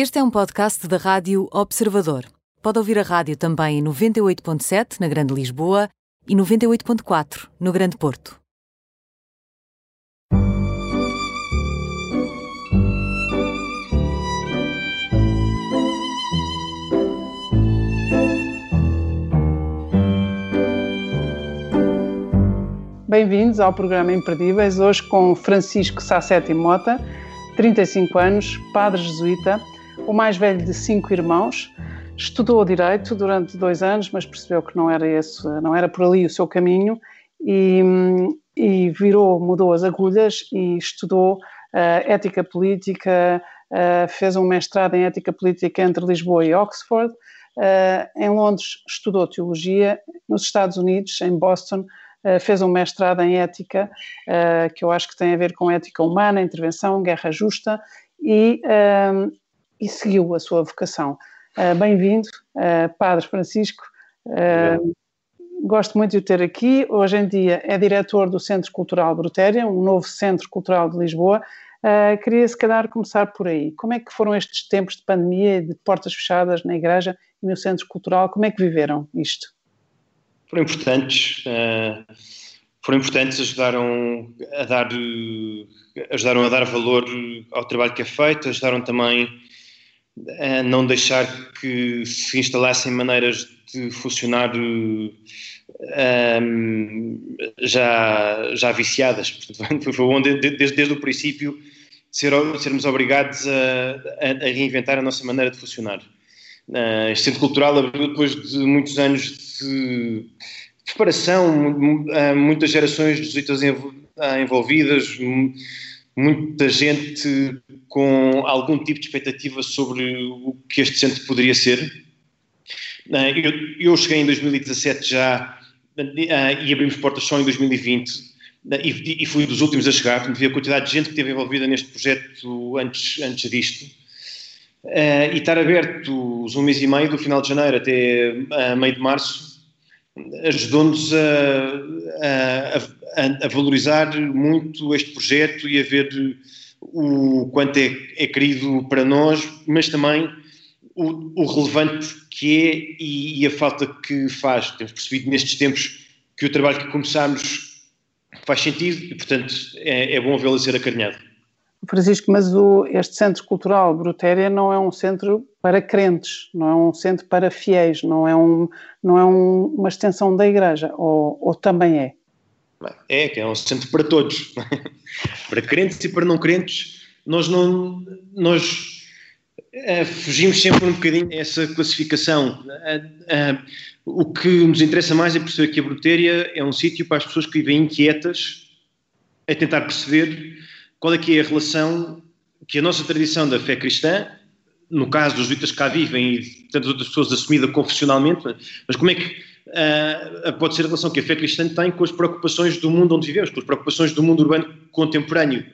Este é um podcast da Rádio Observador. Pode ouvir a rádio também em 98.7 na Grande Lisboa e 98.4 no Grande Porto. Bem-vindos ao programa Imperdíveis, hoje com Francisco Sassetti Mota, 35 anos, padre jesuíta, o mais velho de cinco irmãos. Estudou Direito durante dois anos, mas percebeu que não era, esse, não era por ali o seu caminho e, e virou, mudou as agulhas e estudou uh, Ética Política, uh, fez um mestrado em Ética Política entre Lisboa e Oxford. Uh, em Londres estudou Teologia, nos Estados Unidos, em Boston, eh, fez um mestrado em ética, uh, que eu acho que tem a ver com ética humana, intervenção, guerra justa, e, uh, e seguiu a sua vocação. Bem-vindo, Padre Francisco. Gosto muito de o ter aqui. Hoje em dia é diretor do Centro Cultural Brutéria, um novo Centro Cultural de Lisboa. queria, se calhar, começar por aí. Como é que foram estes tempos de pandemia e de portas fechadas na igreja e no Centro Cultural? Como é que viveram isto? foram importantes. Uh, foram importantes, ajudaram a dar ajudaram a dar valor ao trabalho que é feito, ajudaram também a não deixar que se instalassem maneiras de funcionar um, já, já viciadas. Portanto, foi onde, desde, desde o princípio, ser, sermos obrigados a, a, reinventar a nossa maneira de funcionar. Uh, este centro cultural abriu depois de muitos anos de preparação, muitas gerações de jesuítas envolvidas, muita gente com algum tipo de expectativa sobre o que este centro poderia ser. Ah, eu, cheguei em 2017 já ah, e abrimos portas só em 2020 e, fui dos últimos a chegar, vi a quantidade de gente que esteve envolvida neste projeto antes, antes disto. E estar aberto um mês e meio, do final de janeiro até meio de março, ajudou-nos a, a, a, valorizar muito este projeto e a ver o quanto é, é querido para nós, mas também o, o relevante que é e, e, a falta que faz. Temos percebido nestes tempos que o trabalho que começámos faz sentido e, portanto, é, é bom vê-lo ser acarinhado. Francisco, mas o, este Centro Cultural Brutéria não é um centro para crentes, não é um centro para fiéis, não é, um, não é um, uma extensão da Igreja, ou, ou também é? É, que é um centro para todos, para crentes e para não crentes. Nós não, nós é, fugimos sempre um bocadinho essa classificação. É, é, o que nos interessa mais é perceber que a Brutéria é um sítio para as pessoas que vivem inquietas, a tentar perceber qual é que é a relação que a nossa tradição da fé cristã, no caso dos juítas que cá vivem e tantas outras pessoas assumida confessionalmente, mas como é que uh, pode ser a relação que a fé cristã tem com as preocupações do mundo onde vivemos, com as preocupações do mundo urbano contemporâneo?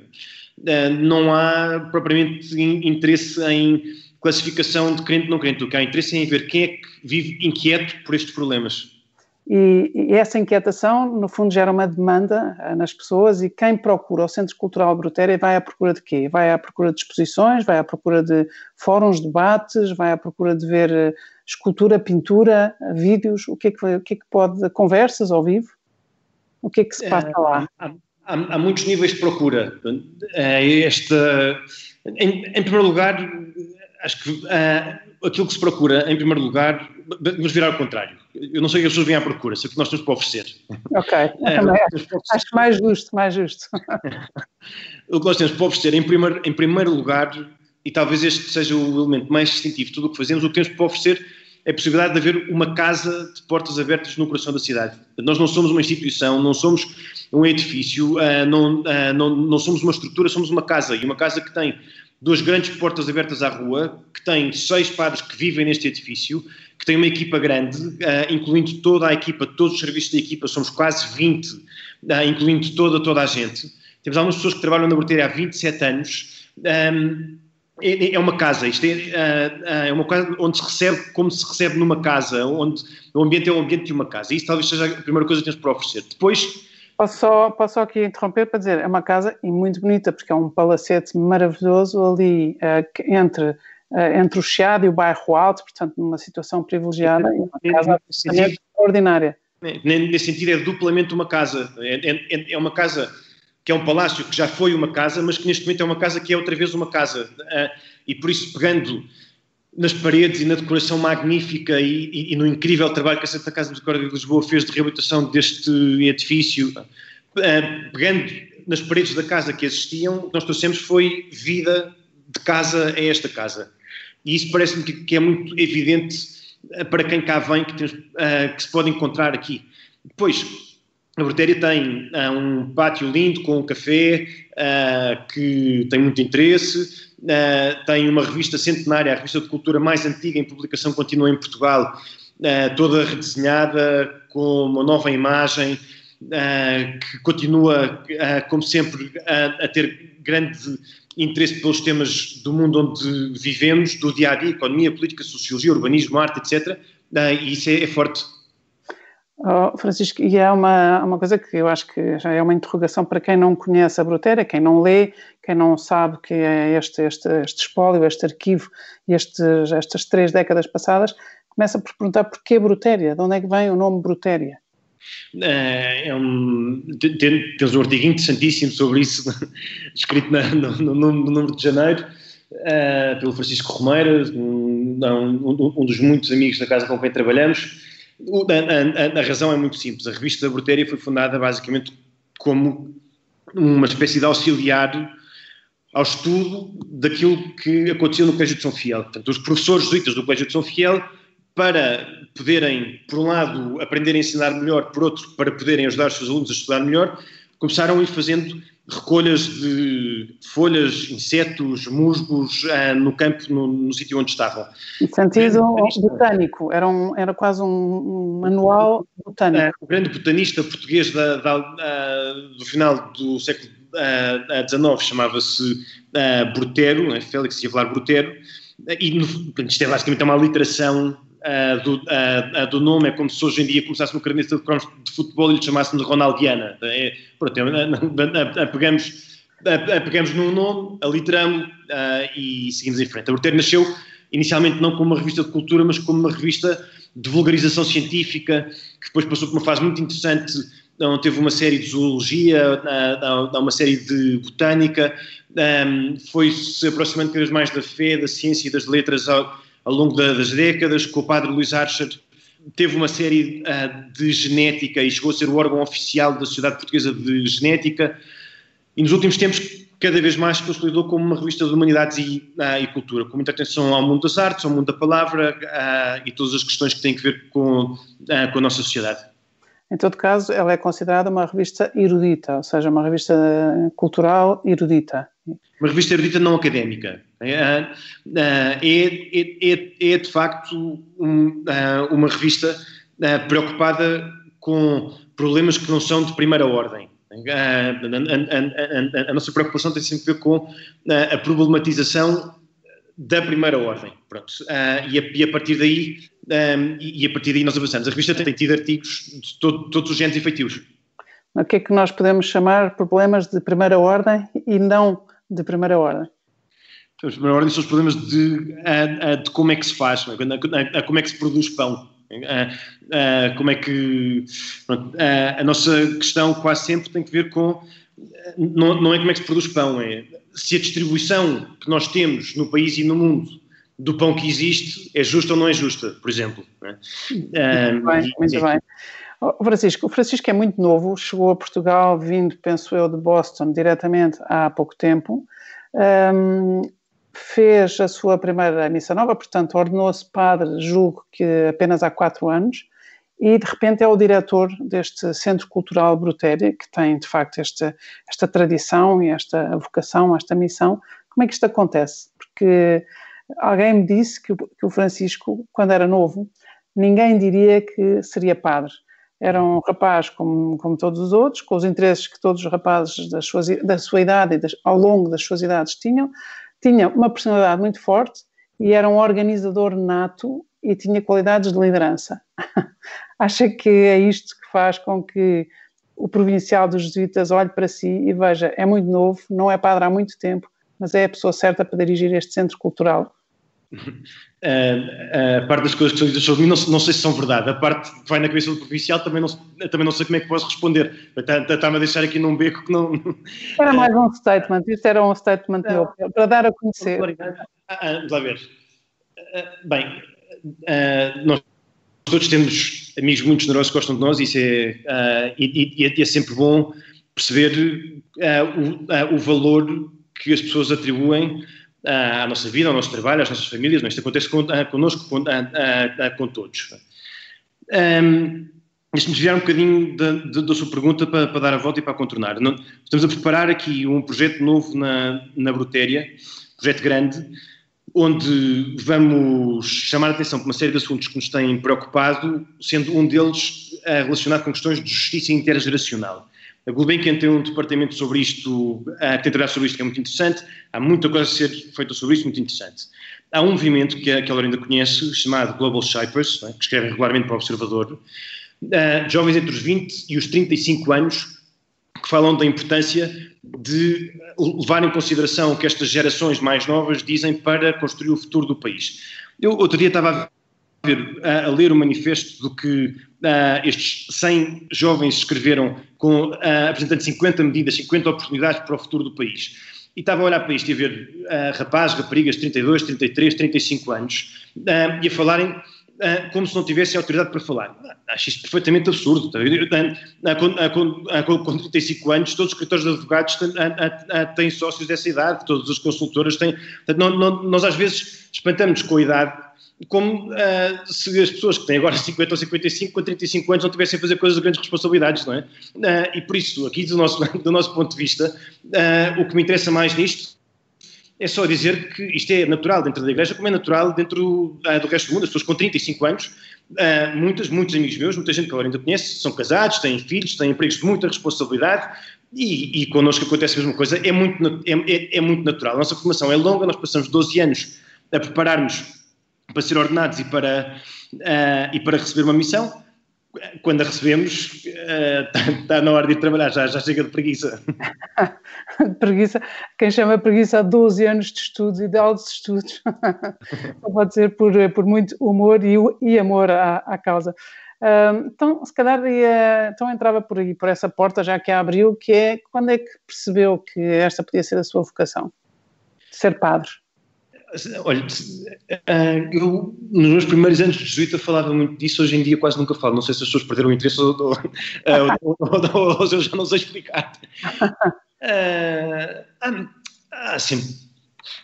Uh, não há propriamente interesse em classificação de crente não crente, o que há interesse é em ver quem é que vive inquieto por estes problemas. E, e, essa inquietação, no fundo, gera uma demanda uh, nas pessoas e quem procura o Centro Cultural Brutéria vai à procura de quê? Vai à procura de exposições, vai à procura de fóruns, debates, vai à procura de ver uh, escultura, pintura, uh, vídeos, o que, é que, o que é que pode, conversas ao vivo? O que é que se passa é, lá? Há, há, há, muitos níveis de procura. Esta, em, em primeiro lugar, acho que aquilo que se procura, em primeiro lugar, vamos virar ao contrário eu não sei o que as pessoas vêm à procura, sei o que nós temos para oferecer. Ok, é, acho mais justo, mais justo. o que nós temos para oferecer, em primeiro, em primeiro lugar, e talvez este seja o elemento mais distintivo de tudo o que fazemos, o que temos para oferecer é a possibilidade de haver uma casa de portas abertas no coração da cidade. Nós não somos uma instituição, não somos um edifício, uh, não, uh, não, não somos uma estrutura, somos uma casa, e uma casa que tem duas grandes portas abertas à rua, que tem seis padres que vivem neste edifício, que tem uma equipa grande, uh, incluindo toda a equipa, todos os serviços da equipa, somos quase 20, uh, incluindo toda, toda a gente. Temos algumas pessoas que trabalham na Borteira há 27 anos. Um, é, é, uma casa, isto é, uh, é, uma casa onde se recebe como se recebe numa casa, onde o ambiente é o ambiente de uma casa. Isso talvez seja a primeira coisa que temos para oferecer. Depois Posso só, posso só aqui interromper para dizer, é uma casa muito bonita, porque é um palacete maravilhoso ali uh, entre entre o Chiado e o bairro Alto, portanto, numa situação privilegiada, e uma casa extraordinária. Nesse sentido, é duplamente uma casa. É, é, é, uma casa que é um palácio que já foi uma casa, mas que neste momento é uma casa que é outra vez uma casa. E por isso, pegando nas paredes e na decoração magnífica e, e, e, no incrível trabalho que a Santa Casa Misericórdia de Lisboa fez de reabilitação deste edifício, uh, pegando nas paredes da casa que existiam, o que nós trouxemos foi vida de casa a esta casa. E isso parece-me que, que, é muito evidente uh, para quem cá vem, que, temos, uh, que, se pode encontrar aqui. Depois, a Brutéria tem um pátio lindo com um café que tem muito interesse, uh, tem uma revista centenária, a revista de cultura mais antiga em publicação continua em Portugal, uh, toda redesenhada, com uma nova imagem, uh, que continua, como sempre, a, ter grande interesse pelos temas do mundo onde vivemos, do dia a dia, economia, política, sociologia, urbanismo, arte, etc. e isso é, é forte. Oh, Francisco, e é uma, uma coisa que eu acho que já é uma interrogação para quem não conhece a Brutéria, quem não lê, quem não sabe que é este, este, este espólio, este arquivo, estes, estas três décadas passadas, começa por perguntar porquê Brutéria, de onde é que vem o nome Brutéria? É, é um, um artigo interessantíssimo sobre isso, escrito no, no, no, número de janeiro, uh, pelo Francisco Romeira, um, um, um, dos muitos amigos da casa com quem trabalhamos, a, a, a, razão é muito simples. A revista da Brutéria foi fundada basicamente como uma espécie de auxiliar ao estudo daquilo que aconteceu no Colégio de São Fiel. Portanto, os professores jesuítas do Colégio de São Fiel, para poderem, por um lado, aprender a ensinar melhor, por outro, para poderem ajudar os seus alunos a estudar melhor, começaram a ir fazendo recolhas de folhas, insetos, musgos uh, no campo, no, no sítio onde estavam. Em sentido botânico, era, um, era quase um, manual botânico. O grande botanista português da, da, uh, do final do século XIX chamava-se Brutero, né, Félix Avelar Brutero, e no, isto é basicamente uma literação do, uh, do, nome, é como se hoje em dia começasse uma caderneta de cromos de futebol e lhe chamássemos de Ronaldiana. É, pronto, é, pegamos, pegamos num nome, aliteramos e seguimos em frente. A Bruteiro nasceu inicialmente não como uma revista de cultura, mas como uma revista de vulgarização científica, que depois passou por uma fase muito interessante não, teve uma série de zoologia, uma série de botânica, foi-se aproximando cada vez mais da fé, da ciência e das letras ao longo das décadas, com o padre Luís Archer teve uma série uh, de genética e chegou a ser o órgão oficial da Sociedade Portuguesa de Genética e nos últimos tempos cada vez mais consolidou como uma revista de humanidades e, uh, e, cultura, com muita atenção ao mundo das artes, ao mundo da palavra uh, e todas as questões que têm a ver com, com a nossa sociedade. Em todo caso, ela é considerada uma revista erudita, ou seja, uma revista cultural erudita. Uma revista erudita não académica. É, é, é, é, é de facto um, uma revista preocupada com problemas que não são de primeira ordem. A, a, a, a, nossa preocupação tem sempre a ver com a problematização da primeira ordem. Pronto. e, e, a, partir daí, e a partir daí nós avançamos. A revista tem tido artigos de todo, todos os géneros e feitios. O que é que nós podemos chamar problemas de primeira ordem e não de primeira ordem? Os de primeira ordem são os problemas de, de como é que se faz, é? como é que se produz pão. como é que. Pronto, a nossa questão quase sempre tem que ver com. Não, não é como é que se produz pão, é se a distribuição que nós temos no país e no mundo do pão que existe é justa ou não é justa, por exemplo. É? Muito bem, muito bem. O Francisco, o Francisco é muito novo, chegou a Portugal vindo, penso eu, de Boston diretamente há pouco tempo. Um, fez a sua primeira missa nova, portanto, ordenou-se padre, julgo que apenas há quatro anos, e de repente é o diretor deste Centro Cultural Brutéria, que tem de facto esta, esta tradição e esta vocação, esta missão. Como é que isto acontece? Porque alguém me disse que, que o Francisco, quando era novo, ninguém diria que seria padre era um rapaz como, como todos os outros, com os interesses que todos os rapazes das suas, da sua idade e das, ao longo das suas idades tinham, tinha uma personalidade muito forte e era um organizador nato e tinha qualidades de liderança. Acha que é isto que faz com que o provincial dos jesuítas olhe para si e veja, é muito novo, não é padre há muito tempo, mas é a pessoa certa para dirigir este centro cultural? Uh, a parte das coisas que são ditas sobre mim não, não, sei se são verdade. A parte que vai na cabeça do provincial também não, também não sei como é que posso responder. Está-me a deixar aqui num beco que não. Era mais um statement, isto era um statement meu, para dar a conhecer. Vamos lá ver. Uh, bem, uh, nós todos temos amigos muito generosos que gostam de nós, isso é, e, e, e, é sempre bom perceber o, o valor que as pessoas atribuem à nossa vida, ao nosso trabalho, às nossas famílias, não? isto acontece con, connosco, com, com todos. Um, Deixe-me desviar um bocadinho da, da, da sua pergunta para, para, dar a volta e para contornar. Estamos a preparar aqui um projeto novo na, na Brutéria, projeto grande, onde vamos chamar a atenção para uma série de assuntos que nos têm preocupado, sendo um deles relacionado com questões de justiça intergeracional. A Gulbenkian tem um departamento sobre isto, uh, que tem trabalhado sobre isto que é muito interessante. Há muita coisa a ser feita sobre isto, muito interessante. Há um movimento que a, que a conhece, chamado Global Shipers, é? que escrevem regularmente para o Observador, uh, jovens entre os 20 e os 35 anos, que falam da importância de levar em consideração o que estas gerações mais novas dizem para construir o futuro do país. Eu outro dia estava a a, a ler o manifesto do que uh, estes 100 jovens escreveram, com, uh, apresentando 50 medidas, 50 oportunidades para o futuro do país. E estava a olhar para isto e a ver uh, rapazes, raparigas de 32, 33, 35 anos uh, e a falarem como se não tivessem autoridade para falar. Acho isto perfeitamente absurdo. Uh, com, uh, com, com 35 anos, todos os escritores de advogados têm, sócios dessa idade, todas as consultoras têm. Nós às vezes espantamos com a idade como se as pessoas que têm agora 50 ou 55, com 35 anos, não tivessem a fazer coisas de grandes responsabilidades, não é? E por isso, aqui do nosso, do nosso ponto de vista, o que me interessa mais nisto é só dizer que isto é natural dentro da igreja, como é natural dentro do resto do mundo. As pessoas com 35 anos, muitas, muitos amigos meus, muita gente que agora ainda conhece, são casados, têm filhos, têm empregos de muita responsabilidade e, e connosco acontece a mesma coisa. É muito, é, é, é muito natural. A nossa formação é longa, nós passamos 12 anos a preparar-nos para ser ordenados e para, uh, e para receber uma missão. Quando a recebemos, está uh, tá na hora de ir trabalhar, já, já chega de preguiça. preguiça, quem chama preguiça há 12 anos de estudos e de altos estudos, pode ser por, por muito humor e, e amor à, à causa. Uh, então, se calhar ia, então entrava por aí, por essa porta já que a abriu, que é quando é que percebeu que esta podia ser a sua vocação? Ser padre. Olha, eh, eu nos meus primeiros anos de jesuíta falava muito disso, hoje em dia quase nunca falo. Não sei se as pessoas perderam o interesse ou, ou, ou, ou, ou eu já não sei explicar. Uh, ah, sim.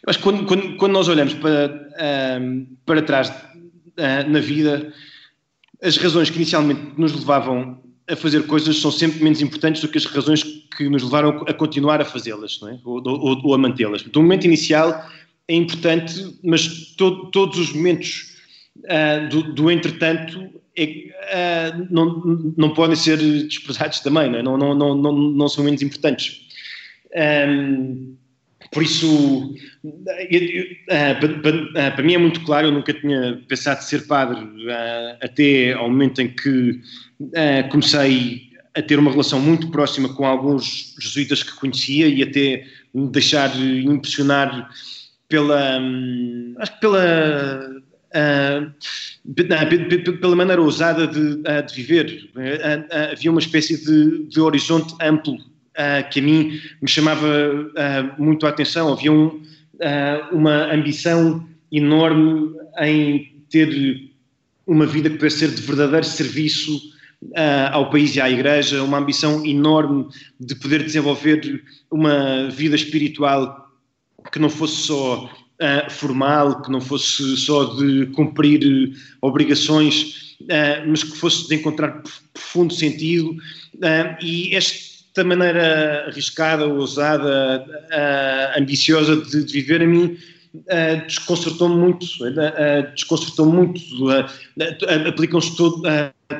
Mas quando, quando, quando, nós olhamos para, uh, para trás uh, na vida, as razões que inicialmente nos levavam a fazer coisas são sempre menos importantes do que as razões que nos levaram a continuar a fazê-las, é? ou, ou, ou, a mantê-las. Do momento inicial é importante, mas to, todos os momentos uh, do, do, entretanto é, uh, não, não podem ser desprezados também, não, é? não, não, não, não, não, são menos importantes. Um, por isso, para, para, mim é muito claro, eu nunca tinha pensado ser padre até ao momento em que comecei a ter uma relação muito próxima com alguns jesuítas que conhecia e até me deixar impressionar pela, hum, acho que pela, uh, pela maneira ousada de, uh, de viver. Uh, havia uma espécie de, de horizonte amplo que a mim me chamava muito a atenção. Havia um, uma ambição enorme em ter uma vida que pudesse ser de verdadeiro serviço ao país e à igreja, uma ambição enorme de poder desenvolver uma vida espiritual que não fosse só uh, formal, que não fosse só de cumprir uh, obrigações, uh, mas que fosse de encontrar profundo sentido. e esta maneira arriscada, ousada, ambiciosa de, de, viver a mim Uh, desconcertou-me muito, uh, desconcertou muito, uh, aplicam-se todo,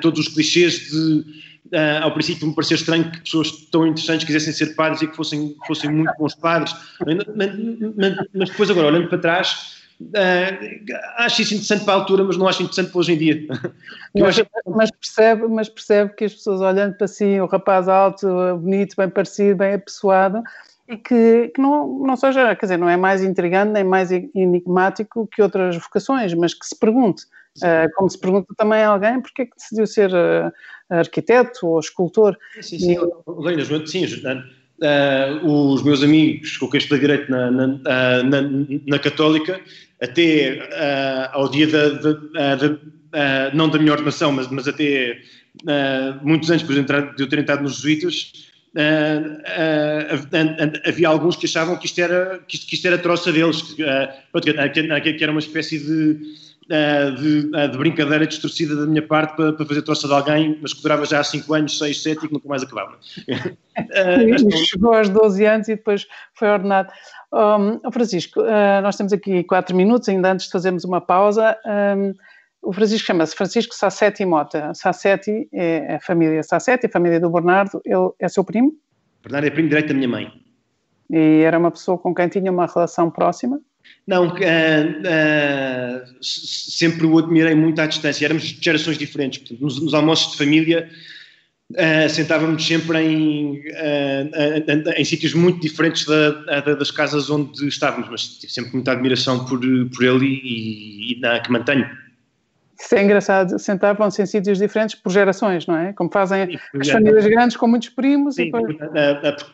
todos os clichês de Uh, ao princípio me pareceu estranho que pessoas tão interessantes quisessem ser padres e que fossem, fossem muito bons padres, mas, mas, mas depois agora, olhando para trás, uh, acho isso interessante para a altura, mas não acho interessante para hoje em dia. Mas, acho... mas, percebe, mas percebe que as pessoas olhando para si, o rapaz alto, bonito, bem parecido, bem apessoado, e que, que, não, não seja, quer dizer, não é mais intrigante nem mais enigmático que outras vocações, mas que se pergunte, uh, como se pergunta também a alguém porque é que decidiu ser uh, arquiteto ou escultor. Sim, sim, e, sim, sim uh, os meus amigos com quem estudei Direito na, na, na, na Católica, até ao dia da, da, da não da minha ordenação, mas, mas até muitos anos depois de eu ter entrado nos Jesuítas, havia alguns que achavam que isto era, que isto, que isto era troça deles, que, que, era uma espécie de, de, de, brincadeira distorcida da minha parte para, para, fazer troça de alguém, mas que durava já há 5 anos, 6, 7 e que nunca mais acabava. Chegou aos 12 anos e depois foi ordenado. Um, Francisco, uh, nós temos aqui 4 minutos, ainda antes de fazermos uma pausa. Um, o Francisco chama-se Francisco Sassetti Mota. Sassetti é a família Sassetti, a família do Bernardo. Ele é seu primo? Bernardo é primo direito da minha mãe. E era uma pessoa com quem tinha uma relação próxima? Não, uh, uh, sempre o admirei muito à distância. Éramos de gerações diferentes. Portanto, nos, nos, almoços de família uh, sentávamos sempre em, em sítios muito diferentes da, da, das casas onde estávamos, mas sempre muita admiração por, por ele e, e, e na, que mantenho. Isso é engraçado, sentavam-se em sítios diferentes por gerações, não é? Como fazem as famílias grandes com muitos primos. Sim, depois...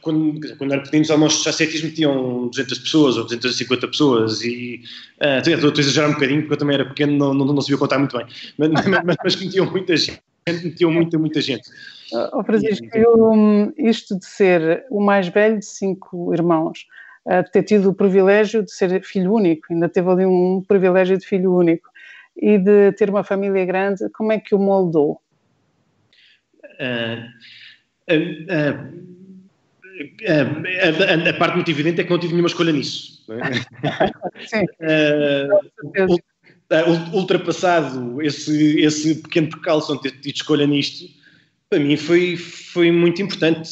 quando, quando era pequeninos, de metiam 200 pessoas ou 250 pessoas e uh, estou a exagerar um bocadinho porque eu também era pequeno, não, não, não sabia contar muito bem, mas, mas, mas metiam muita gente, metiam muita, muita gente. Oh, Francisco, eu, isto de ser o mais velho de cinco irmãos, uh, ter tido o privilégio de ser filho único, ainda teve ali um privilégio de filho único e de ter uma família grande, como é que o moldou? Uh, uh, uh, a, parte muito evidente é que não tive nenhuma escolha nisso. É? Sim. ultrapassado esse, esse pequeno percalço de ter tido escolha nisto, para mim foi, foi muito importante.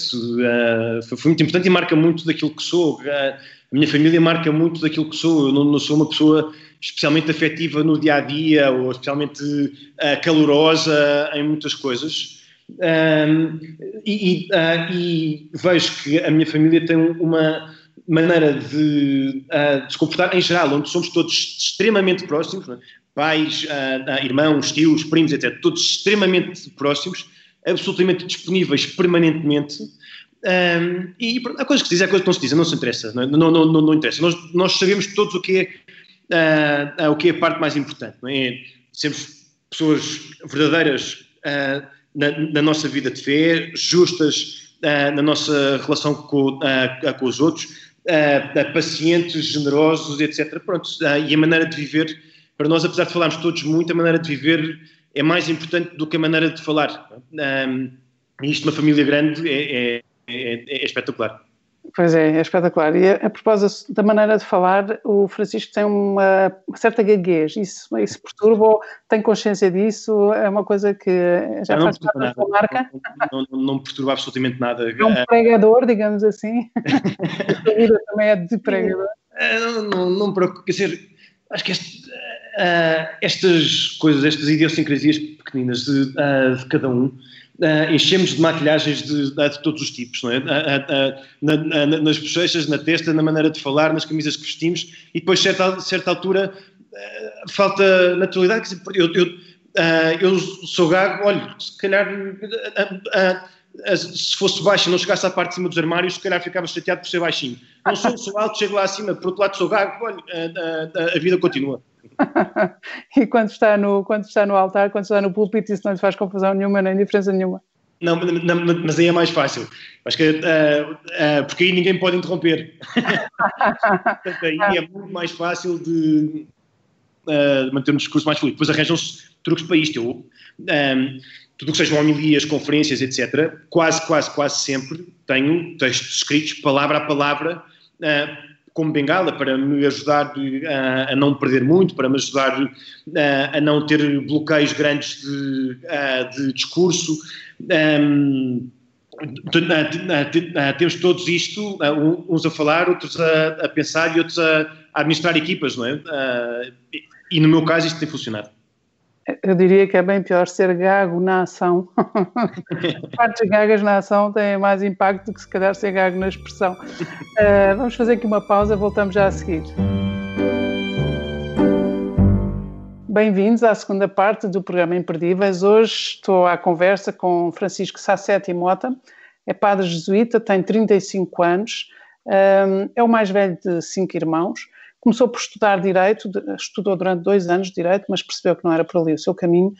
foi, foi, muito importante e marca muito daquilo que sou. a minha família marca muito daquilo que sou. Eu não, não sou uma pessoa especialmente afetiva no dia a dia ou especialmente uh, calorosa em muitas coisas. Um, e, uh, e, vejo que a minha família tem uma maneira de, uh, de se comportar em geral, onde somos todos extremamente próximos, é? pais, irmãos, tios, primos, etc., todos extremamente próximos, absolutamente disponíveis permanentemente. Um, e há coisas que se dizem, há coisas que não se dizem, não se interessa, é? não, não, não, não interessa. Nós, nós sabemos todos o que é uh, uh, o que é a parte mais importante, não é? Sermos pessoas verdadeiras uh, na, na, nossa vida de fé, justas na nossa relação com, com os outros, pacientes, generosos, etc. Pronto, e a maneira de viver, para nós, apesar de falarmos todos muito, a maneira de viver é mais importante do que a maneira de falar. Um, isto, uma família grande, é, é, é, é espetacular. Pois é, é espetacular. E a, a, propósito da maneira de falar, o Francisco tem uma, uma certa gaguez. Isso, isso perturba ou tem consciência disso? É uma coisa que já não, faz parte da sua marca? Não, não, não, me perturba absolutamente nada. É um pregador, digamos assim. a vida também é de pregador. É, não, não, não me preocupo. Quer dizer, acho que este, uh, estas coisas, estas idiosincrasias pequeninas de, uh, de cada um, Uh, enchemos de maquilhagens de, de, todos os tipos, não é? Uh, uh, na, na, nas bochechas, na testa, na maneira de falar, nas camisas que vestimos, e depois, certa, certa altura, falta naturalidade. Eu, eu, eu sou gago, olha, se calhar se fosse baixo e não chegasse à parte de cima dos armários, se calhar ficava chateado por ser baixinho. Não sou, sou alto, chego lá acima, por outro lado sou gago, olha, a vida continua. e quando está, no, quando está no altar, quando está no púlpito, isso não lhe faz confusão nenhuma, nem diferença nenhuma. Não, mas aí é mais fácil. Acho que, uh, uh, porque aí ninguém pode interromper. Portanto, aí é muito mais fácil de uh, manter um discurso mais fluido. Depois arranjam-se truques para isto. Eu, um, ehm, tudo o que sejam homilias, conferências, etc., quase, quase, quase sempre tenho textos escritos, palavra a palavra, como bengala para me ajudar a, a não perder muito, para me ajudar a, a não ter bloqueios grandes de, de discurso. Um, temos todos isto, uns a falar, outros a, a pensar e outros a, administrar equipas, não é? E no meu caso isto tem funcionado. Eu diria que é bem pior ser gago na ação. Partes gagas na ação têm mais impacto do que se calhar ser gago na expressão. Uh, vamos fazer aqui uma pausa, voltamos já a seguir. Bem-vindos à segunda parte do programa Imperdíveis. Hoje estou à conversa com Francisco Sassetti Mota, é padre jesuíta, tem 35 anos, eh, é o mais velho de cinco irmãos Começou por estudar Direito, estudou durante dois anos Direito, mas percebeu que não era por ali o seu caminho.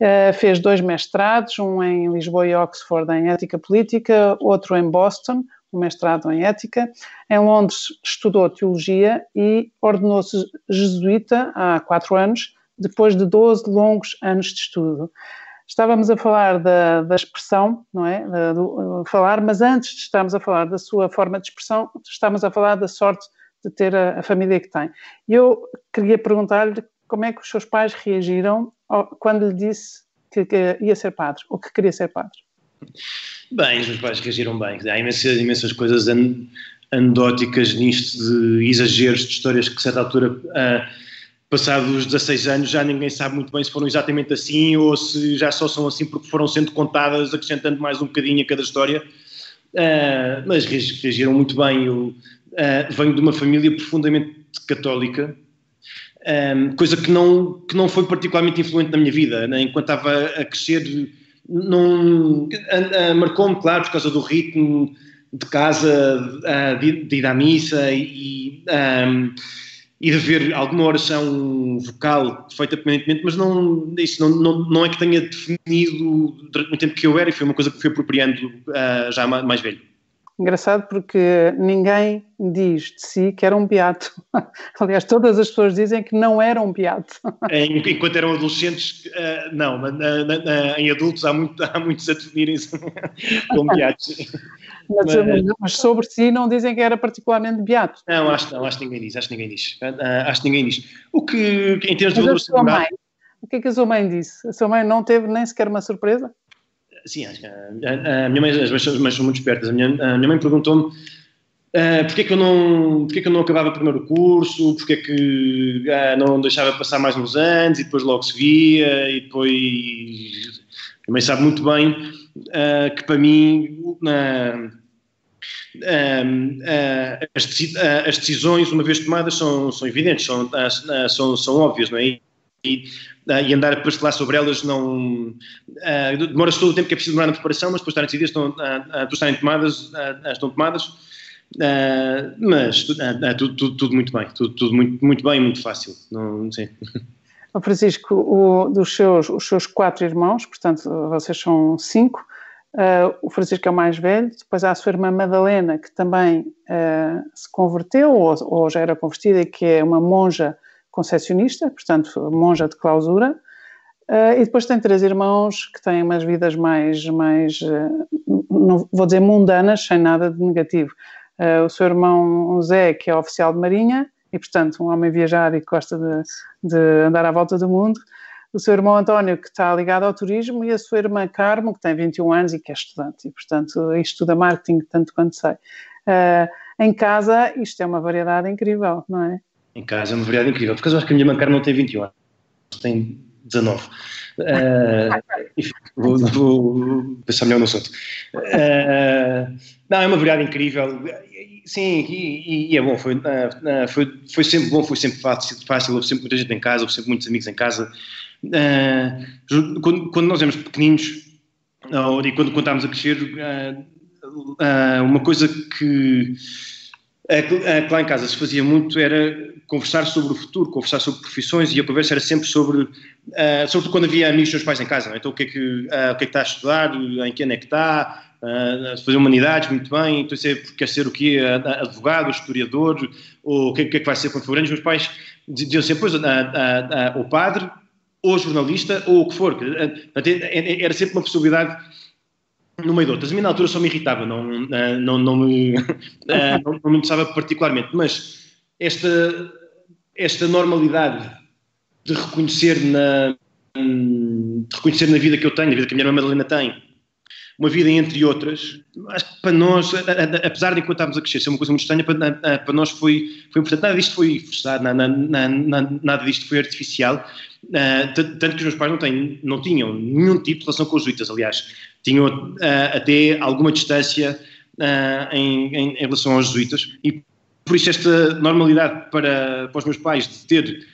Uh, fez dois mestrados, um em Lisboa e Oxford em Ética Política, outro em Boston, um mestrado em Ética. Em Londres estudou Teologia e ordenou-se jesuíta há quatro anos, depois de 12 longos anos de estudo. Estávamos a falar da, da expressão, não é? Do, falar, mas antes de estarmos a falar da sua forma de expressão, estamos a falar da sorte de ter a, a família que tem. E eu queria perguntar-lhe como é que os seus pais reagiram ao, quando lhe disse que, que, ia ser padre, ou que queria ser padre. Bem, os meus pais reagiram bem. Há imensas, imensas coisas an, anedóticas nisto de exageros de histórias que, a certa altura, uh, passados os 16 anos, já ninguém sabe muito bem se foram exatamente assim ou se já só são assim porque foram sendo contadas, acrescentando mais um bocadinho a cada história. Uh, mas reagiram muito bem. Eu, uh, venho de uma família profundamente católica, um, coisa que não, que não foi particularmente influente na minha vida. Né? Enquanto estava a crescer, não, marcou-me, claro, por causa do ritmo de casa, de, de, ir à missa e, um, e de haver alguma oração vocal feita permanentemente, mas não, isso não, não, não é que tenha definido durante tempo que eu era e foi uma coisa que fui apropriando uh, já mais velho. Engraçado porque ninguém diz de si que era um beato. Aliás, todas as pessoas dizem que não era um beato. Enquanto eram adolescentes, eh, não, mas em adultos há, muito, há muitos a definirem-se como beatos. Mas, mas, sobre si não dizem que era particularmente beato. Não, acho, não, acho que ninguém diz, acho que ninguém diz. Ah, acho que ninguém diz. O que, em termos de valor O que é que a sua mãe disse? A sua mãe não teve nem sequer uma surpresa? Sim, acho que a, a, minha mãe, as mães são muito espertas. A minha, a minha mãe perguntou-me uh, porquê, que eu não, porquê que eu não acabava primeiro o curso, porquê que uh, não deixava passar mais uns anos e depois logo se via e depois... A mãe sabe muito bem uh, que para mim... Uh, as, as, decisões, uma vez tomadas, são, são evidentes, são, são, são óbvias, não é? E, uh, e andar a pastelar sobre elas não. Uh, demora-se todo o tempo que é preciso demorar na preparação, mas depois estarem decididas, estão, uh, estarem tomadas, estão tomadas. mas tudo, tudo, tudo, muito bem, tudo, tudo, muito, muito bem, muito fácil. Não, sei. Francisco, o, dos seus, os seus quatro irmãos, portanto, vocês são cinco. Uh, o Francisco é o mais velho, depois há a sua irmã Madalena, que também uh, se converteu, ou, ou, já era convertida, que é uma monja concessionista, portanto, monja de clausura, uh, e depois tem três irmãos que têm umas vidas mais, mais uh, não vou dizer mundanas, sem nada de negativo. Uh, o seu irmão Zé, que é oficial de marinha, e portanto um homem viajado e que gosta de, de andar à volta do mundo, o seu irmão António, que está ligado ao turismo, e a sua irmã Carmo, que tem 21 anos e que é estudante, e portanto estuda marketing tanto quanto sei. em casa, isto é uma variedade incrível, não é? Em casa, é uma variedade incrível. Porque eu acho que a minha mãe não tem 21 anos, tem 19. Uh, enfim, vou, vou, pensar melhor no assunto. Uh, não, é uma variedade incrível. Sim, e, e é bom. Foi, uh, foi, foi sempre bom, foi sempre fácil, fácil. Houve sempre muita gente em casa, houve sempre muitos amigos em casa. Quando, quando, nós éramos pequeninos, e quando, estávamos a crescer, uma coisa que é que, é que lá em casa se fazia muito era conversar sobre o futuro, conversar sobre profissões e a conversa era sempre sobre, uh, sobretudo quando havia amigos dos meus pais em casa. É? Então o que, é que, uh, o que é que está a estudar, em que ano é que está, uh, fazer humanidades, muito bem, então você quer ser o quê? Advogado, historiador, ou o que, é que vai ser quando for grande? Os meus pais diziam sempre, pois, ou padre, ou jornalista, ou o que for. Era sempre uma possibilidade no meio de outras. A mim na altura só me irritava, não, não, não, me, não, não me interessava particularmente, mas esta, esta normalidade de reconhecer na, de reconhecer na vida que eu tenho, na vida que a minha irmã Madalena tem, uma vida entre outras, acho que para nós, apesar de enquanto estávamos a crescer ser uma coisa muito estranha, para, nós foi, foi importante. Nada disto foi forçado, nada, nada, nada disto foi artificial tanto que os meus pais não, têm, não tinham nenhum tipo de relação com os jesuítas, aliás, tinham até alguma distância em, em, em relação aos jesuítas e por isso esta normalidade para, para os meus pais de ter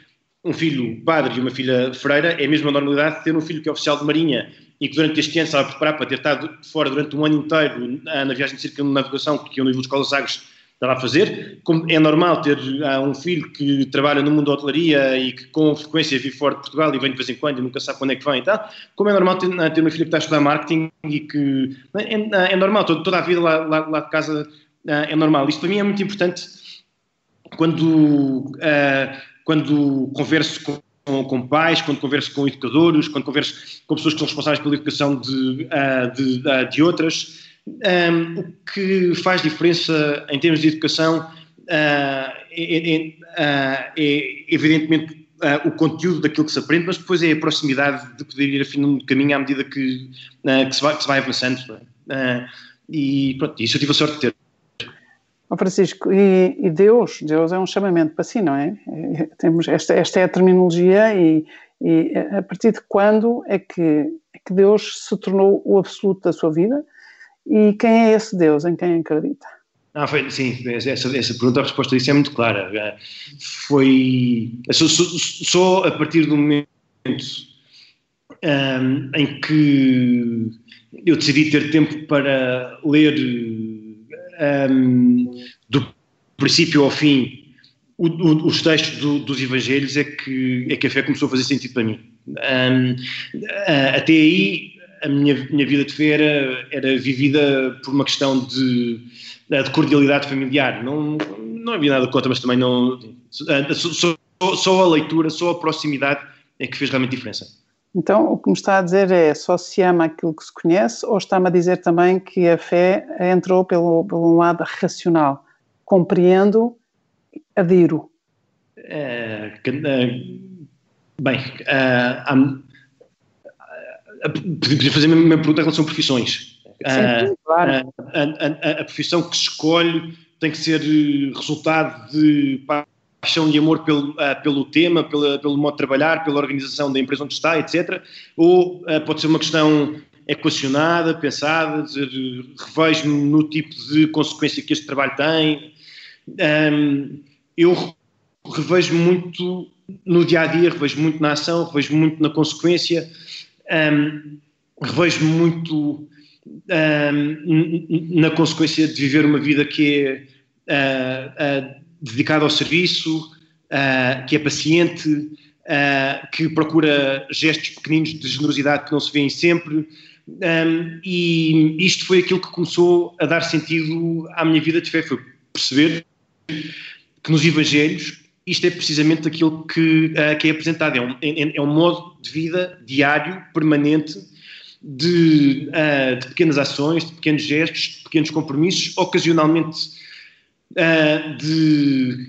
um filho padre e uma filha freira é a mesma normalidade de ter um filho que é oficial de marinha e que durante este ano estava a preparar para ter estado fora durante um ano inteiro na viagem de circunnavegação que o nível de escola Sagres estava a fazer. Como é normal ter um filho que trabalha no mundo da hotelaria e que com frequência vive fora de Portugal e vem de vez em quando e nunca sabe quando é que vem e tal. Como é normal ter, ter uma filha que está a estudar marketing e que... É, é normal, toda, a vida lá, lá, lá de casa uh, é normal. Isto para mim é muito importante quando, quando converso com com, pais, quando converso com educadores, quando converso com pessoas que são responsáveis pela educação de, de, de outras. Um, o que faz diferença em termos de educação uh, é, é, uh, é, evidentemente uh, o conteúdo daquilo que se aprende, mas depois é a proximidade de poder ir afinando o caminho à medida que, que, se, vai, que se vai avançando. e pronto, isso eu tive a sorte de ter. Oh Francisco, e, e, Deus, Deus é um chamamento para si, não é? Temos esta, esta é a terminologia e, e a partir de quando é que, é que Deus se tornou o absoluto da sua vida? E quem é esse Deus em quem acredita? Ah, foi, sim, essa, essa pergunta, a resposta disso é muito clara. Ah, foi só, só, a partir do momento um, em que eu decidi ter tempo para ler um, do princípio ao fim os textos do, dos Evangelhos é que, é que a fé começou a fazer sentido para mim. Um, até aí a minha, minha vida de fé era, era vivida por uma questão de, de cordialidade familiar. Não, não havia nada contra, mas também não. Só, só a leitura, só a proximidade é que fez realmente diferença. Então, o que me está a dizer é só se ama aquilo que se conhece, ou está-me a dizer também que a fé entrou pelo, pelo lado racional? Compreendo, adiro. É, bem, uh, podia fazer a mesma pergunta em relação a profissões. Sim, claro. a, a, a, profissão que se escolhe tem que ser eh, resultado de paixão e amor pelo, uh, pelo tema, pela, pelo modo de trabalhar, pela organização da empresa onde está, etc. Ou pode ser uma questão equacionada, pensada, dizer, revejo-me no tipo de consequência que este trabalho tem. Um, eu revejo muito no dia a dia, revejo muito na ação, revejo muito na consequência um, revejo muito um, na consequência de viver uma vida que é uh, uh, dedicada ao serviço, uh, que é paciente, que procura gestos pequeninos de generosidade que não se vêem sempre. Um, e isto foi aquilo que começou a dar sentido à minha vida de fé, foi perceber que nos Evangelhos isto é precisamente aquilo que, uh, que é apresentado. É um, é, é um, modo de vida diário, permanente, de, uh, de, pequenas ações, de pequenos gestos, de pequenos compromissos, ocasionalmente uh, de,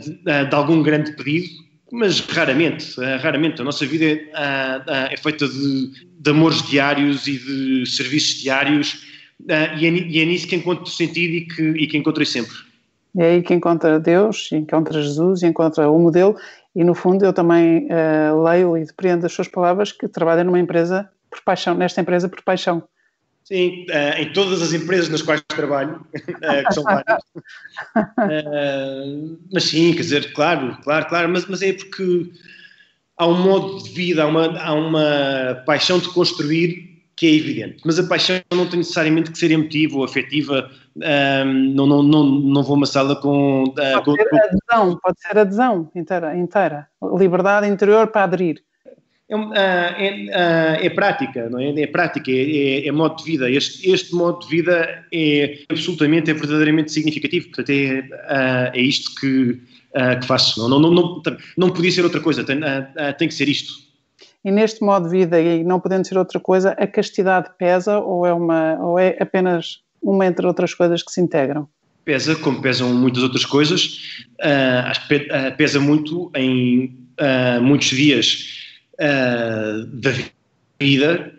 de, de, algum grande pedido, mas raramente. raramente. A nossa vida é, é feita de, amores diários e de serviços diários, e é, e, é, nisso que encontro sentido e que, e que encontrei sempre. É aí que encontra Deus, encontra Jesus, encontra o modelo e no fundo eu também uh, leio e depreendo das suas palavras que trabalha numa empresa por paixão, nesta empresa por paixão. Sim, uh, em todas as empresas nas quais trabalho, uh, que são várias. mas sim, quer dizer, claro, claro, claro, mas, mas é porque há um modo de vida, há uma, há uma paixão de construir que é evidente. Mas a paixão não tem necessariamente que ser emotiva ou afetiva. Um, não, não, não, não vou uma sala com. Uh, pode, com, ser adesão, pode ser adesão inteira, inteira. Liberdade interior para aderir. É, uh, é, uh, é, prática, não é? É prática, é, é, é, modo de vida. Este, este modo de vida é absolutamente, é verdadeiramente significativo. Portanto, é, é isto que, que faço. Não, não, não, não, não podia ser outra coisa, tem, tem que ser isto e neste modo de vida, e não podendo ser outra coisa, a castidade pesa ou é, uma, ou é apenas uma entre outras coisas que se integram? Pesa, como pesam muitas outras coisas, uh, pesa muito em uh, muitos dias uh, da vida.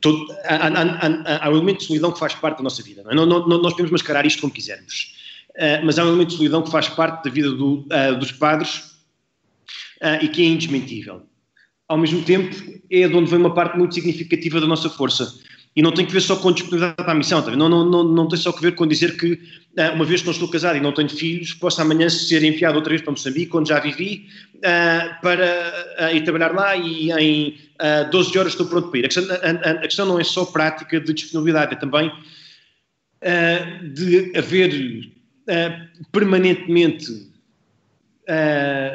Todo, há, há, há, um elemento de solidão que faz parte da nossa vida. Não, é? não, não, nós podemos mascarar isto como quisermos. mas há um elemento de solidão que faz parte da vida do, dos padres e que é indesmentível. Ao mesmo tempo, é de onde vem uma parte muito significativa da nossa força. E não tem que ver só com disponibilidade para a missão, não, não, não, não tem só que ver com dizer que, uh, uma vez que não estou casado e não tenho filhos, posso amanhã ser enviado outra vez para Moçambique, onde já vivi, uh, para uh, ir trabalhar lá e em uh, 12 horas estou pronto para ir. A questão, a, a questão, não é só prática de disponibilidade, é também de haver permanentemente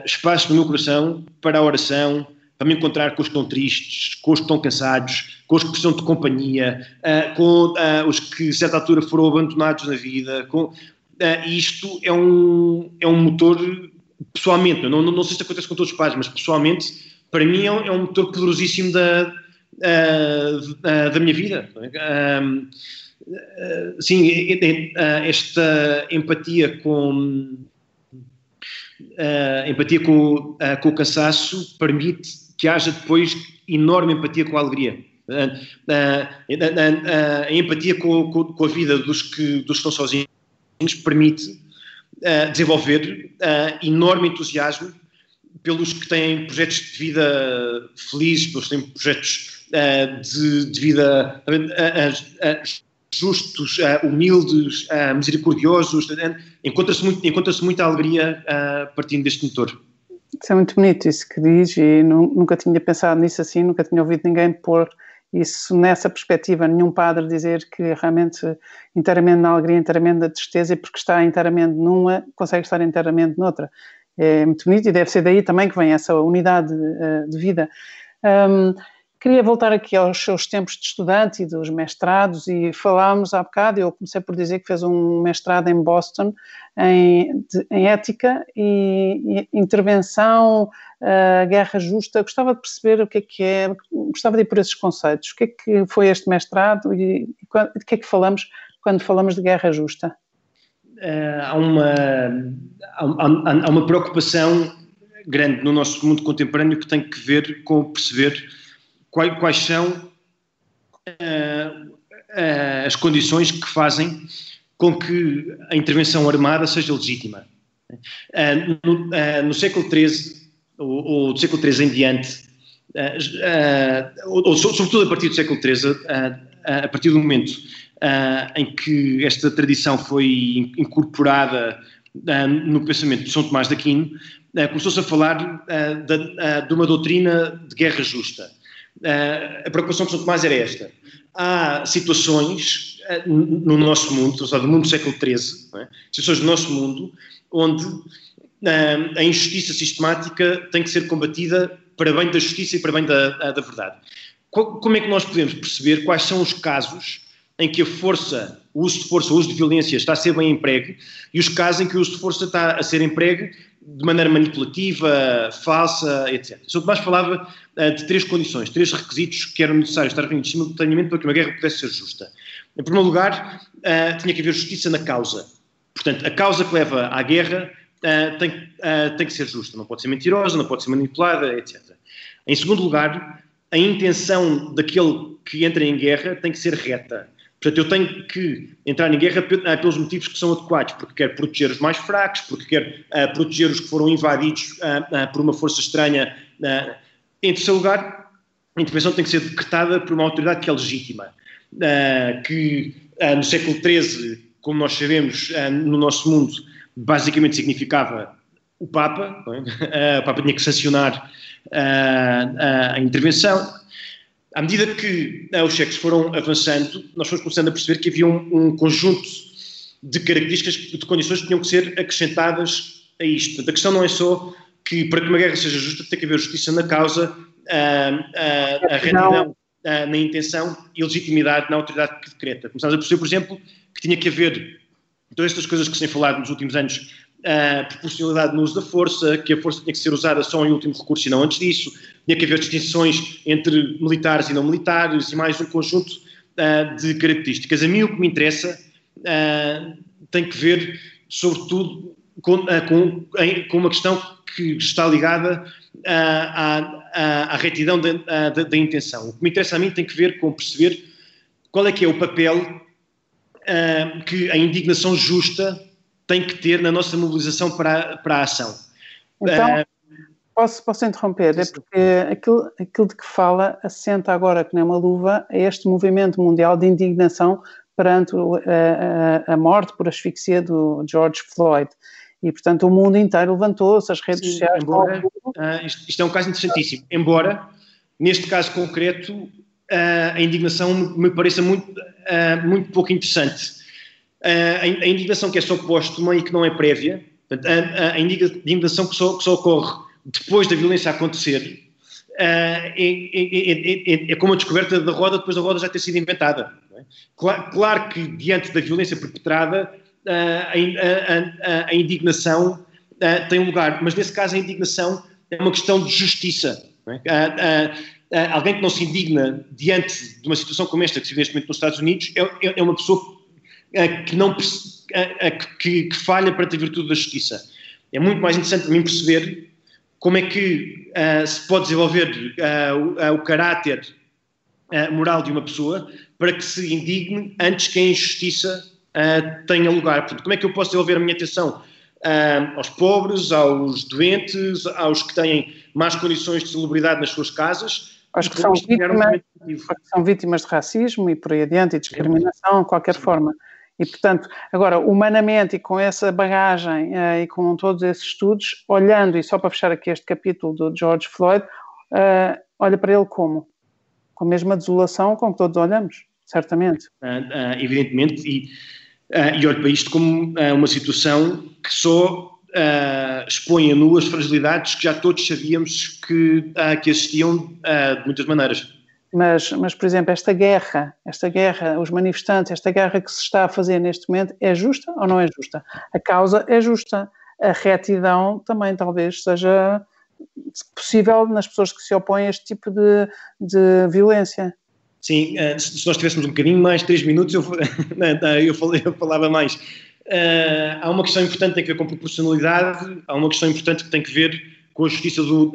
espaço no meu coração para a oração, me encontrar com os que estão tristes, com os que estão cansados, com os que precisam de companhia, uh, com uh, os que, a certa altura, foram abandonados na vida. Com, uh, isto é um, é um motor, pessoalmente, não, não, não, sei se acontece com todos os pais, mas pessoalmente, para mim é um, é um motor poderosíssimo da, da minha vida. sim, esta empatia com. empatia com, com o cansaço permite que haja depois enorme empatia com a alegria. A, a, a empatia com, com, com, a vida dos que, dos que estão sozinhos permite desenvolver enorme entusiasmo pelos que têm projetos de vida felizes, pelos que têm projetos de, de, vida justos, humildes, misericordiosos. Encontra-se encontra muita alegria partindo deste motor. Isso é muito bonito, isso que diz, e nunca tinha pensado nisso assim, nunca tinha ouvido ninguém pôr isso nessa perspectiva, nenhum padre dizer que realmente inteiramente na alegria, inteiramente na tristeza, e porque está inteiramente numa, consegue estar inteiramente noutra. É muito bonito e deve ser daí também que vem essa unidade uh, de vida. Um, Queria voltar aqui aos seus tempos de estudante e dos mestrados e falámos há bocado, eu comecei por dizer que fez um mestrado em Boston em, de, em ética e, e intervenção, uh, guerra justa. Gostava de perceber o que é que é, gostava de ir por esses conceitos. O que é que foi este mestrado e, e de que é que falamos quando falamos de guerra justa? Uh, há, uma, há, há, há uma preocupação grande no nosso mundo contemporâneo que tem que ver com perceber quais, quais são uh, as condições que fazem com que a intervenção armada seja legítima. Uh, no, no, século XIII, ou, ou, do século XIII em diante, ou, ou, sobretudo a partir do século XIII, a partir do momento em que esta tradição foi incorporada no pensamento de São Tomás de Aquino, começou-se a falar de uma doutrina de guerra justa. Uh, a preocupação de São Tomás era esta. Há situações uh, no nosso mundo, ou seja, no mundo do século XIII, é? situações do nosso mundo, onde uh, a injustiça sistemática tem que ser combatida para bem da justiça e para bem da, da verdade. Como é que nós podemos perceber quais são os casos em que a força, o uso de força, o uso de violência está a ser bem empregue e os casos em que o uso de força está a ser empregue de maneira manipulativa, falsa, etc. Tomás falava uh, de três condições, três requisitos que eram necessários estar reunidos simultaneamente para que uma guerra pudesse ser justa. Em primeiro lugar, uh, tinha que haver justiça na causa. Portanto, a causa que leva à guerra uh, tem, tem que ser justa, não pode ser mentirosa, não pode ser manipulada, etc. Em segundo lugar, a intenção daquele que entra em guerra tem que ser reta. Portanto, eu tenho que entrar em guerra pelos motivos que são adequados, porque quero proteger os mais fracos, porque quero uh, proteger os que foram invadidos uh, uh, por uma força estranha. Em terceiro lugar, a intervenção tem que ser decretada por uma autoridade que é legítima, que no século XIII, como nós sabemos, no nosso mundo, basicamente significava o Papa. É? o Papa tinha que sancionar a intervenção à medida que os cheques foram avançando, nós fomos começando a perceber que havia um, um conjunto de características, de condições que tinham que ser acrescentadas a isto. Portanto, a questão não é só que para que uma guerra seja justa tem que haver justiça na causa, a, a, a retidão na intenção e legitimidade na autoridade que decreta. Começámos a perceber, por exemplo, que tinha que haver todas estas coisas que se têm falado nos últimos anos a proporcionalidade no uso da força, que a força tinha que ser usada só em último recurso e não antes disso, tinha que haver distinções entre militares e não militares e mais um conjunto uh, de características. A mim o que me interessa uh, tem que ver, sobretudo, com, uh, com, em, com uma questão que está ligada à, à, à, retidão da, da, da, intenção. O que me interessa a mim tem que ver com perceber qual é que é o papel que a indignação justa tem que ter na nossa mobilização para, para a ação. Então, Posso, posso interromper? É porque aquilo, aquilo de que fala assenta agora, que nem uma luva, a este movimento mundial de indignação perante a, a, a morte por asfixia do George Floyd. E, portanto, o mundo inteiro levantou-se, as redes Sim, sociais. Embora, uh, isto, isto, é um caso interessantíssimo. Embora, neste caso concreto, uh, a indignação me pareça muito, uh, muito pouco interessante. A, a, indignação que é só póstuma e que não é prévia, a, a, indignação que só, que só ocorre depois da violência acontecer, é, é, é, é, como a descoberta da roda depois da roda já ter sido inventada. Claro, claro, que diante da violência perpetrada a, a, a, indignação tem um lugar, mas nesse caso a indignação é uma questão de justiça. É? alguém que não se indigna diante de uma situação como esta que se vê neste momento nos Estados Unidos é, é uma pessoa que, não, que, que falha perante a virtude da justiça. É muito mais interessante para mim perceber como é que uh, se pode desenvolver uh, o, uh, o, caráter moral de uma pessoa para que se indigne antes que a injustiça tenha lugar. Portanto, como é que eu posso desenvolver a minha atenção aos pobres, aos doentes, aos que têm más condições de celebridade nas suas casas? Aos que, são vítimas, que são vítimas de racismo e por aí adiante, e discriminação, de qualquer Sim. forma. E, portanto, agora, humanamente e com essa bagagem uh, e com todos esses estudos, olhando, e só para fechar aqui este capítulo do George Floyd, uh, olha para ele como? Com a mesma desolação com que todos olhamos, certamente. Uh, evidentemente, e, e olho para isto como uma situação que só expõe a nu as fragilidades que já todos sabíamos que, que existiam de muitas maneiras. Mas, mas, por exemplo, esta guerra, esta guerra, os manifestantes, esta guerra que se está a fazer neste momento, é justa ou não é justa? A causa é justa. A retidão também talvez seja possível nas pessoas que se opõem a este tipo de, de violência. Sim, eh, se nós tivéssemos um bocadinho mais, três minutos, eu, eu, falava mais. Eh, há uma questão importante que tem que ver com proporcionalidade, há uma questão importante que tem que ver com a justiça do,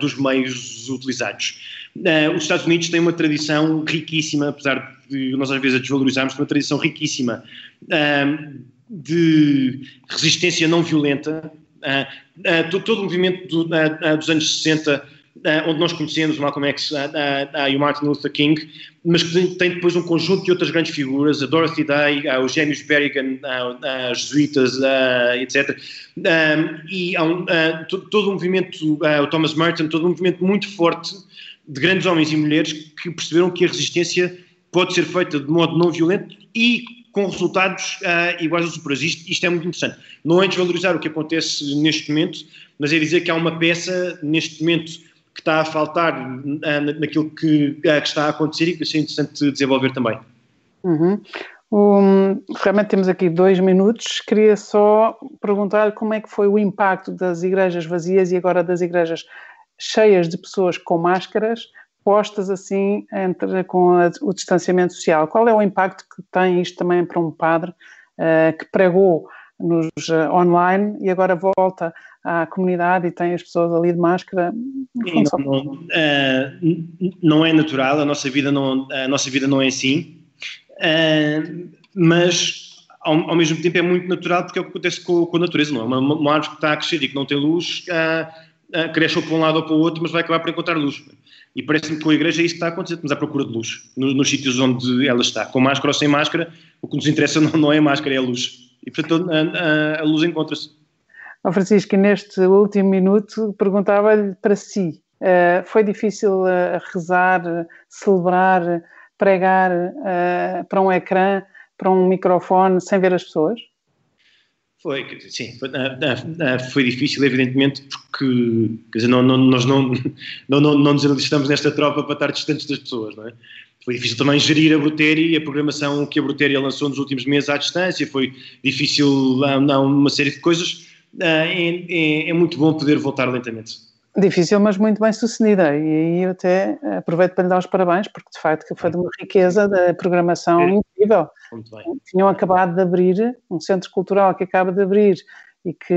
dos meios utilizados. Uh, os Estados Unidos têm uma tradição riquíssima, apesar de nós às vezes a desvalorizarmos, uma tradição riquíssima uh, de resistência não violenta. Uh, todo o movimento do, dos anos 60, onde nós conhecemos o Malcolm X e o Martin Luther King, mas que tem depois um conjunto de outras grandes figuras, a Dorothy Day, os gêmeos Berrigan, os jesuítas, etc. e há um, todo o movimento, o Thomas Merton, todo um movimento muito forte de grandes homens e mulheres que perceberam que a resistência pode ser feita de modo não violento e com resultados uh, iguais aos superiores. Isto, isto, é muito interessante. Não é desvalorizar o que acontece neste momento, mas é dizer que há uma peça neste momento que está a faltar uh, naquilo que, uh, que, está a acontecer e que é interessante desenvolver também. Uhum. Um, realmente temos aqui dois minutos. Queria só perguntar como é que foi o impacto das igrejas vazias e agora das igrejas cheias de pessoas com máscaras, postas assim entre, com a, o distanciamento social. Qual é o impacto que tem isto também para um padre uh, que pregou nos uh, online e agora volta à comunidade e tem as pessoas ali de máscara? Não, não, uh, não, é natural, a nossa vida não, a nossa vida não é assim, mas ao, ao, mesmo tempo é muito natural porque é o que acontece com, com a natureza, não é? Uma, uma árvore que está a crescer e que não tem luz, uh, cresce ou para um lado ou para o outro, mas vai acabar por encontrar luz. E parece-me que com a igreja isso está a acontecer, estamos à procura de luz, nos, nos sítios onde ela está. Com máscara ou sem máscara, o que nos interessa não, não é a máscara, é a luz. E portanto a, a, a luz encontra-se. Oh, Francisco, neste último minuto perguntava-lhe para si, uh, foi difícil uh, rezar, uh, celebrar, pregar para um ecrã, para um microfone, sem ver as pessoas? Foi, sim, foi, foi, difícil, evidentemente, porque quer dizer, não, não, nós não, não, não, não nos alistamos nesta tropa para estar distantes das pessoas, não é? Foi difícil também gerir a Brutéria e a programação que a Brutéria lançou nos últimos meses à distância, foi difícil não, uma série de coisas. É, é, é muito bom poder voltar lentamente. Difícil, mas muito bem sucedida. E aí eu até aproveito para lhe dar os parabéns, porque de facto foi de uma riqueza da programação é. incrível. Tinham acabado de abrir um centro cultural que acaba de abrir e que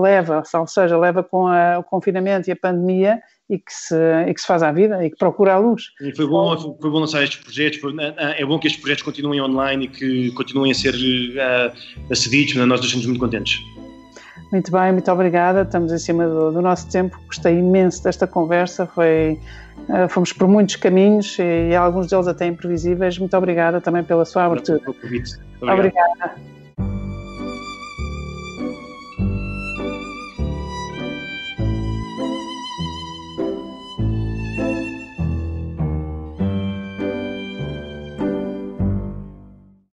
leva, ou seja, leva com a, o confinamento e a pandemia e que, se, e que se faz à vida e que procura a luz. E foi bom, foi bom lançar estes projetos, é bom que estes projetos continuem online e que continuem a ser uh, acedidos, nós estamos muito contentes. Muito bem, muito obrigada. Estamos em cima do, do nosso tempo. Gostei imenso desta conversa. Foi, uh, fomos por muitos caminhos e, e, alguns deles até imprevisíveis. Muito obrigada também pela sua abertura. Obrigada.